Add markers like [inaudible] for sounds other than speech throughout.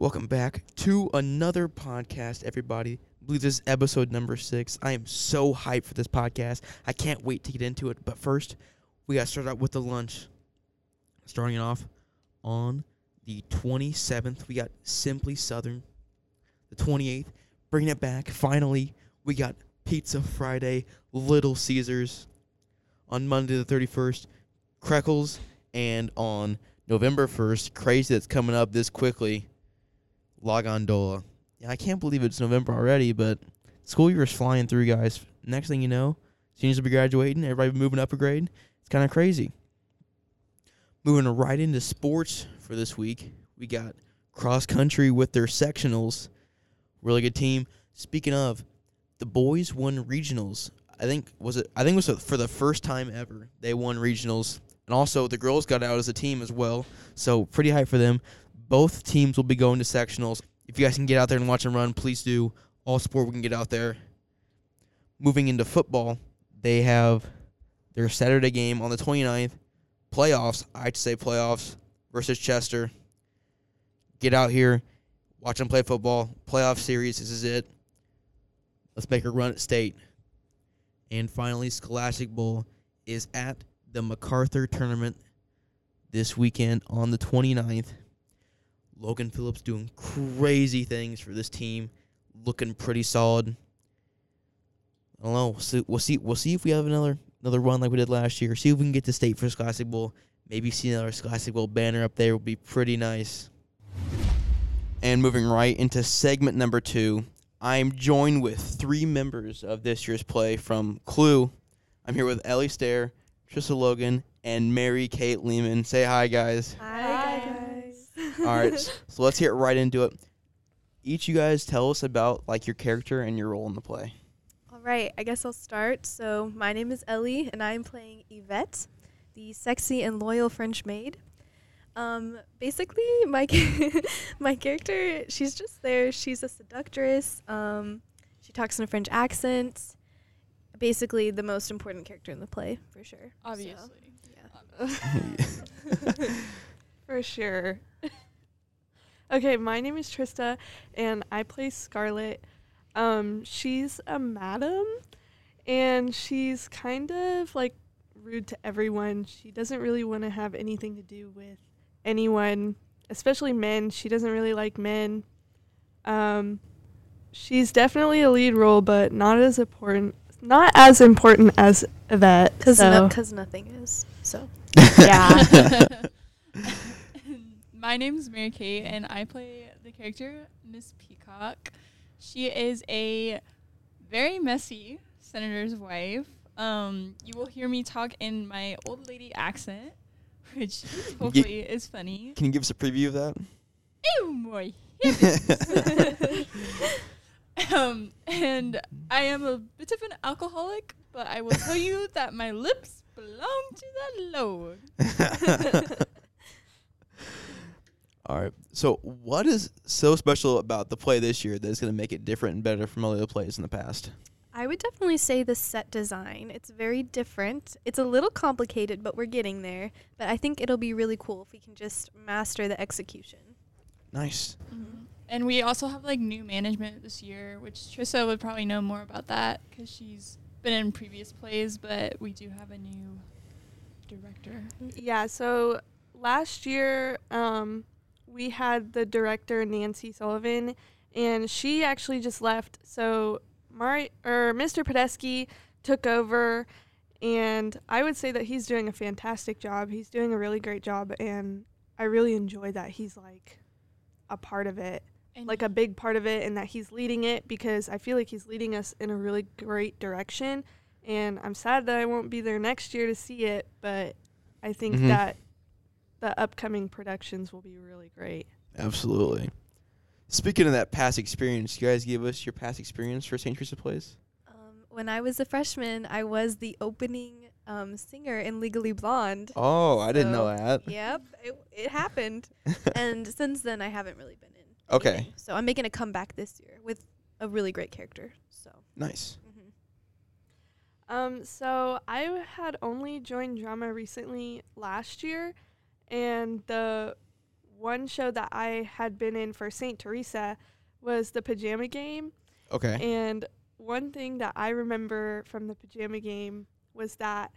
Welcome back to another podcast, everybody. I believe this is episode number six. I am so hyped for this podcast. I can't wait to get into it. But first, we got to start out with the lunch. Starting it off on the 27th, we got Simply Southern. The 28th, bringing it back. Finally, we got Pizza Friday, Little Caesars. On Monday the 31st, Crackles. And on November 1st, crazy that's coming up this quickly, La Gondola. Yeah, I can't believe it's November already, but school year is flying through, guys. Next thing you know, seniors will be graduating, everybody moving up a grade. It's kind of crazy. Moving right into sports for this week, we got cross country with their sectionals. Really good team. Speaking of, the boys won regionals. I think was it. I think it was for the first time ever they won regionals, and also the girls got out as a team as well. So pretty high for them. Both teams will be going to sectionals. If you guys can get out there and watch them run, please do. All sport we can get out there. Moving into football, they have their Saturday game on the 29th. Playoffs, I'd say playoffs versus Chester. Get out here, watch them play football. Playoff series, this is it. Let's make a run at state. And finally, Scholastic Bowl is at the MacArthur tournament this weekend on the 29th. Logan Phillips doing crazy things for this team, looking pretty solid. I don't know. We'll see. We'll see. We'll see if we have another another run like we did last year. See if we can get to state for Scholastic Bowl. Maybe see another Scholastic Bowl banner up there would be pretty nice. And moving right into segment number two, I'm joined with three members of this year's play from Clue. I'm here with Ellie Stair, Trista Logan, and Mary Kate Lehman. Say hi, guys. Hi. [laughs] All right, so let's get right into it. Each you guys tell us about like your character and your role in the play. All right, I guess I'll start. So, my name is Ellie, and I'm playing Yvette, the sexy and loyal French maid. Um, basically, my [laughs] my character, she's just there. She's a seductress. Um, she talks in a French accent. Basically, the most important character in the play, for sure. So, Obviously. yeah. [laughs] For sure. [laughs] okay, my name is Trista and I play Scarlet. Um, she's a madam and she's kind of like rude to everyone. She doesn't really want to have anything to do with anyone, especially men. She doesn't really like men. Um, she's definitely a lead role, but not as important. Not as important as Yvette. Because so. nothing is. So, [laughs] Yeah. [laughs] My name is Mary Kate, and I play the character Miss Peacock. She is a very messy senator's wife. Um, you will hear me talk in my old lady accent, [laughs] which hopefully is funny. Can you give us a preview of that? Ew, my [laughs] [laughs] um, and I am a bit of an alcoholic, but I will tell you that my lips belong to the Lord. All right. So, what is so special about the play this year that is going to make it different and better from all the other plays in the past? I would definitely say the set design. It's very different. It's a little complicated, but we're getting there. But I think it'll be really cool if we can just master the execution. Nice. And we also have like new management this year, which Trista would probably know more about that because she's been in previous plays. But we do have a new director. Yeah, so last year um, we had the director Nancy Sullivan, and she actually just left. So Mari or Mr. Podesky took over, and I would say that he's doing a fantastic job. He's doing a really great job, and I really enjoy that he's like a part of it, And like a big part of it, and that he's leading it because I feel like he's leading us in a really great direction. And I'm sad that I won't be there next year to see it, but I think Mhm. that the upcoming productions will be really great. Absolutely. Speaking of that past experience, you guys give us your past experience for St. Teresa Plays? Um, when I was a freshman, I was the opening um, singer in Legally Blonde. Oh, I didn't know that. Yep, it, it happened. [laughs] and since then, I haven't really been in. Okay. anything. So I'm making a comeback this year with a really great character. So. Nice. Mm-hmm. Um, so I had only joined drama recently last year, and the one show that I had been in for St. Teresa was the pajama game. Okay. And one thing that I remember from the pajama game was that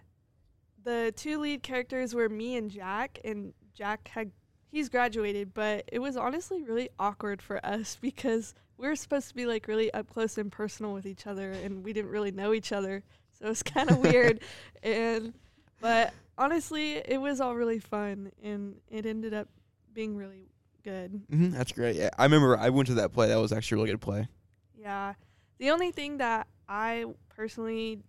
the two lead characters were me and Jack, and Jack had he's graduated, but it was honestly really awkward for us [laughs] because we were supposed to be like really up close and personal with each other, and we didn't really know each other, so it was kind of [laughs] weird. And but honestly, it was all really fun, and it ended up being really good. hmm that's great. Yeah, I remember I went to that play. That was actually a really good play. Yeah. The only thing that I personally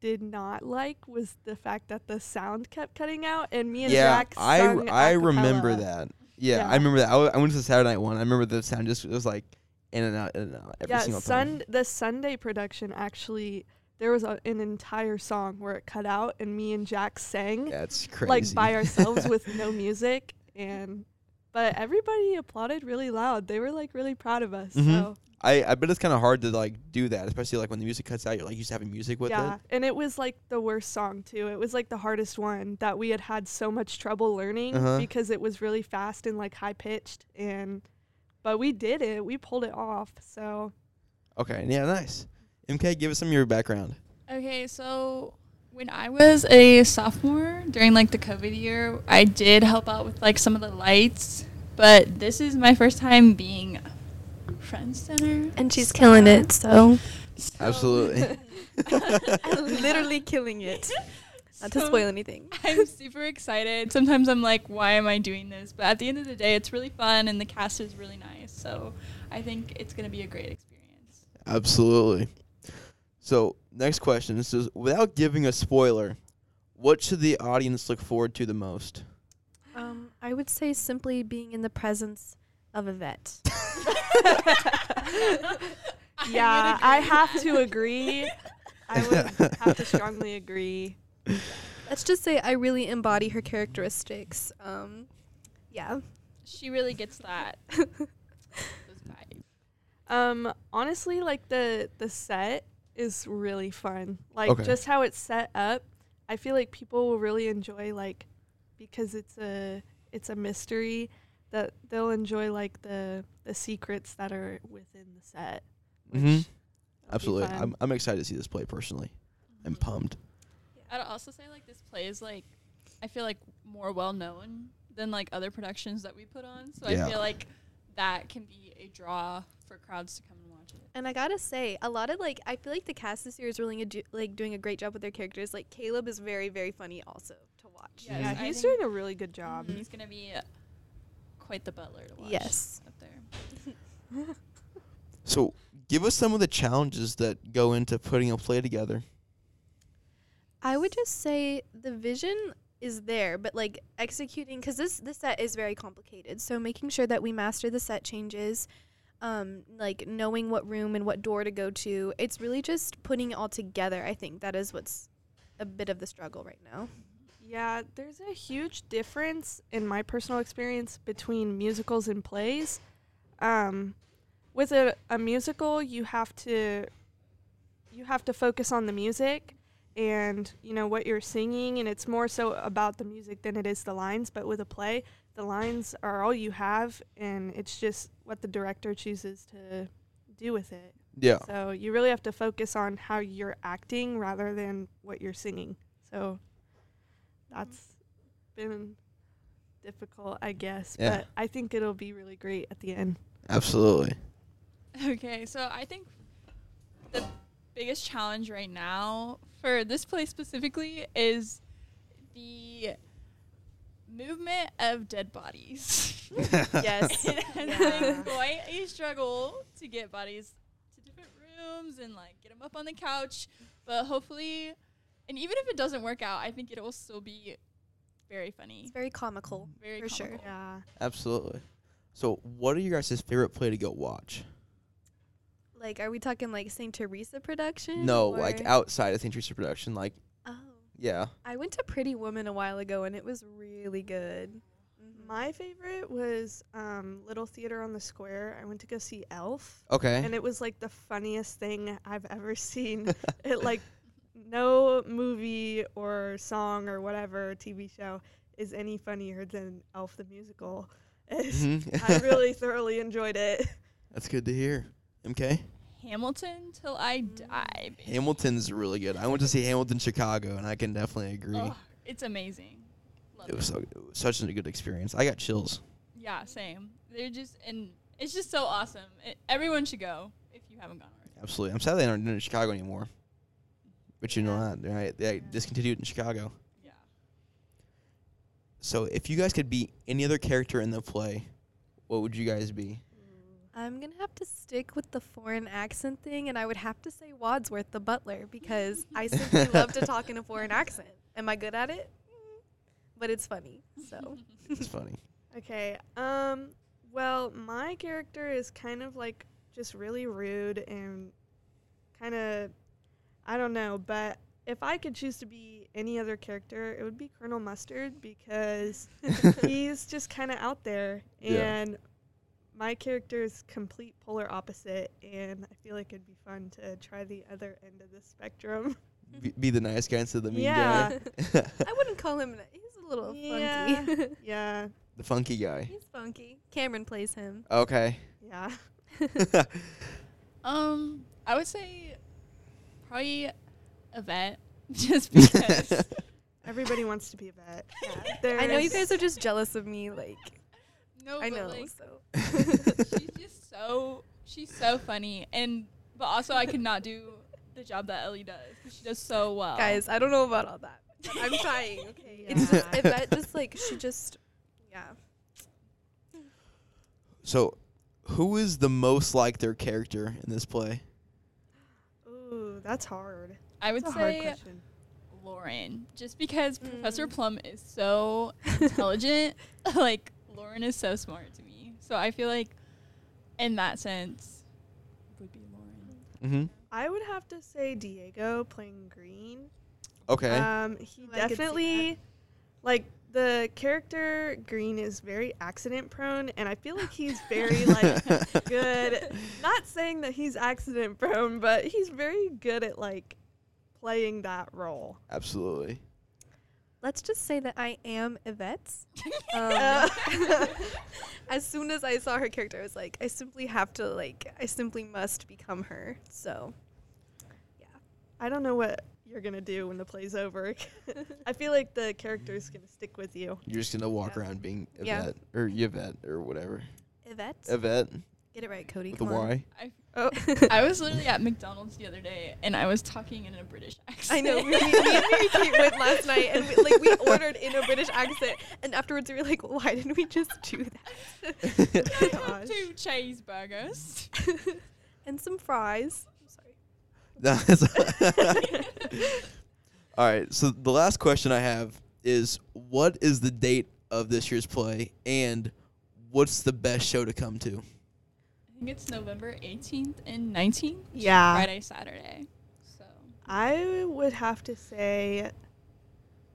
did not like was the fact that the sound kept cutting out and me and yeah, Jack I sung remember that. Yeah, Yeah. I remember that. I, w- I went to the Saturday night one. I remember the sound just it was like in and out, in and out every yeah, single time. sun the Sunday production actually there was a, an entire song where it cut out and me and Jack sang That's crazy. like by ourselves with no [laughs] music and but everybody applauded really loud. They were like really proud of us. Mhm. So I I bet it's kind of hard to like do that, especially like when the music cuts out. You're like used to having music with yeah, it. Yeah, and it was like the worst song too. It was like the hardest one that we had had so much trouble learning Uh-huh. because it was really fast and like high pitched and but we did it. We pulled it off. So Okay, yeah, nice. MK, give us some of your background. Okay, so when I was a sophomore during like the COVID year, I did help out with like some of the lights, but this is my first time being front center. And she's killing it, so So- Absolutely. [laughs] [laughs] [laughs] literally killing it. Not to spoil anything. I'm super excited. Sometimes I'm like, why am I doing this? But at the end of the day, it's really fun and the cast is really nice. So I think it's going to be a great experience. Absolutely. So next question. This is without giving a spoiler, what should the audience look forward to the most? Um, I would say simply being in the presence of Yvette. [laughs] [laughs] yeah, I I have to agree. I would have to strongly [laughs] agree. Let's just say I really embody her characteristics. Um, yeah. She really gets that. Um, honestly, like the the set is really fun. Like Okay. just how it's set up, I feel like people will really enjoy like because it's a it's a mystery that they'll enjoy like the the secrets that are within the set. which Mhm. Absolutely. I'm I'm excited to see this play personally. I'm pumped. I'd also say like this play is like I feel like more well known than like other productions that we put on. So Yeah. I feel like that can be a draw for crowds to come and watch it. And I gotta say, a lot of like, I feel like the cast this year is really ado- like doing a great job with their characters. Like Caleb is very, very funny also to watch. Yes, yeah, I he's doing a really good job. He's gonna be quite the butler to watch. Yes. up there. So give us some of the challenges that go into putting a play together. I would just say the vision is there, but like executing because this this set is very complicated. So making sure that we master the set changes, um, like knowing what room and what door to go to. It's really just putting it all together. I think that is what's a bit of the struggle right now. Yeah, there's a huge difference in my personal experience between musicals and plays. Um, with a, a musical, you have to you have to focus on the music and you know what you're singing, and it's more so about the music than it is the lines. But with a play, the lines are all you have, and it's just what the director chooses to do with it. Yeah. So you really have to focus on how you're acting rather than what you're singing. So that's been difficult, I guess. Yeah. But I think it'll be really great at the end. Absolutely. [laughs] Okay, so I think the biggest challenge right now for this play specifically is the movement of dead bodies. [laughs] Yes. [laughs] it has Yeah. been quite a struggle to get bodies to different rooms and like get them up on the couch, but hopefully, and even if it doesn't work out, I think it will still be very funny. It's very comical. Very for sure. Yeah. Absolutely. So what are your guys' favorite play to go watch? Like, are we talking like Saint Teresa production? No, like outside of St. Teresa production, like Oh, yeah. I went to Pretty Woman a while ago and it was really good. Mhm. My favorite was um, Little Theater on the Square. I went to go see Elf. Okay. And it was like the funniest thing I've ever [laughs] seen. [laughs] it like no movie or song or whatever TV show is any funnier than Elf the musical. is. [laughs] Mhm. I really thoroughly enjoyed it. That's good to hear. MK? Hamilton till I die. baby. Hamilton's really good. I went to see Hamilton Chicago, and I can definitely agree. Oh, it's amazing. Love it was so it was such a good experience. I got chills. Yeah, same. They're just and it's just so awesome. It, everyone should go if you haven't gone already. Absolutely. I'm sad they aren't doing it in Chicago anymore. But you know Yeah. that, right? They discontinued in Chicago. Yeah. So if you guys could be any other character in the play, what would you guys be? I'm gonna have to stick with the foreign accent thing, and I would have to say Wadsworth the butler because [laughs] I simply love to talk in a foreign accent. Am I good at it? Mm, But it's funny. So [laughs] It's funny. [laughs] Okay. Um. Well, my character is kind of like just really rude and kind of, I don't know. But if I could choose to be any other character, it would be Colonel Mustard because he's just kind of out there, Yeah. And my character is complete polar opposite. And I feel like it'd be fun to try the other end of the spectrum. [laughs] Be, be the nice guy instead of the mean Yeah. guy. [laughs] [laughs] I wouldn't call him. He's a little Yeah. funky. yeah. the funky guy. He's funky. Cameron plays him. Okay. Yeah. Um, I would say probably Yvette, just because. Everybody wants to be Yvette. Yeah. I know you guys are just jealous of me. Like no, I but, know. Like, so [laughs] she's just so she's so funny, and but also I could not do the job that Ellie does. 'cause She does so well. guys, I don't know about all that. I'm trying. [laughs] Okay. It's just Yeah. Yvette just like she just yeah. so, who is the most like their character in this play? Ooh, that's hard. I would That's a hard say question. Lauren, just because Professor Mm. Plum is so [laughs] intelligent. like Lauren is so smart to me, so I feel like in that sense would be Lauren. Mm-hmm. I would have to say Diego playing Green. Okay. Um, he I definitely like the character Green is very accident prone, and I feel like he's very like [laughs] good. Not saying that he's accident prone, but he's very good at like playing that role. Absolutely. Let's just say that I am Yvette. [laughs] Um, [laughs] as soon as I saw her character, I was like, I simply have to like, I simply must become her. So, yeah. I don't know what you're gonna do when the play's over. [laughs] I feel like the character is gonna stick with you. You're just gonna walk Yeah. around being Yeah. Yvette or Yvette or whatever. Yvette. Yvette Get it right, Cody. with a Come on. Y. I Oh, I was literally at McDonald's the other day, and I was talking in a British accent. I know. We, me and Mary Kate went last night, and we, like we ordered in a British accent, and afterwards we were like, why didn't we just do that? I [laughs] two cheeseburgers. [laughs] and some fries. [laughs] I'm sorry. All right. So the last question I have is, what is the date of this year's play, and what's the best show to come to? I think it's November 18th and 19th. Yeah. Friday, Saturday. So I would have to say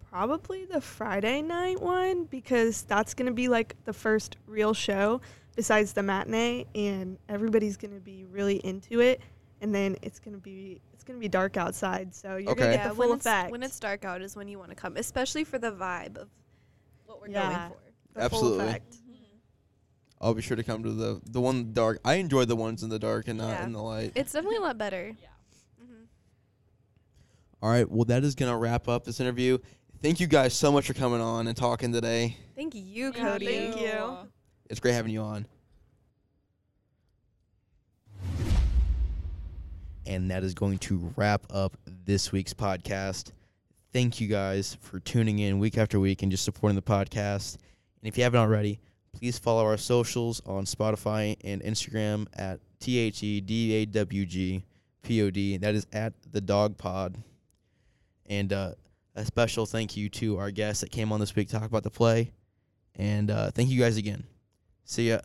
probably the Friday night one because that's going to be like the first real show besides the matinee and everybody's going to be really into it and then it's going to be it's going to be dark outside so you're going to get the full when effect. it's when it's dark out is when you want to come, especially for the vibe of what we're Yeah. going for. the full Absolutely. effect. I'll be sure to come to the the one in the dark. I enjoy the ones in the dark and not Yeah. in the light. It's definitely a lot better. yeah. hmm All right. Well, that is gonna wrap up this interview. Thank you guys so much for coming on and talking today. Thank you, Cody. Thank you. It's great having you on. And that is going to wrap up this week's podcast. Thank you guys for tuning in week after week and just supporting the podcast. And if you haven't already, please follow our socials on Spotify and Instagram at T H E D A W G P O D. That is at the Dog Pod. And uh, a special thank you to our guests that came on this week to talk about the play. And uh, thank you guys again. See ya.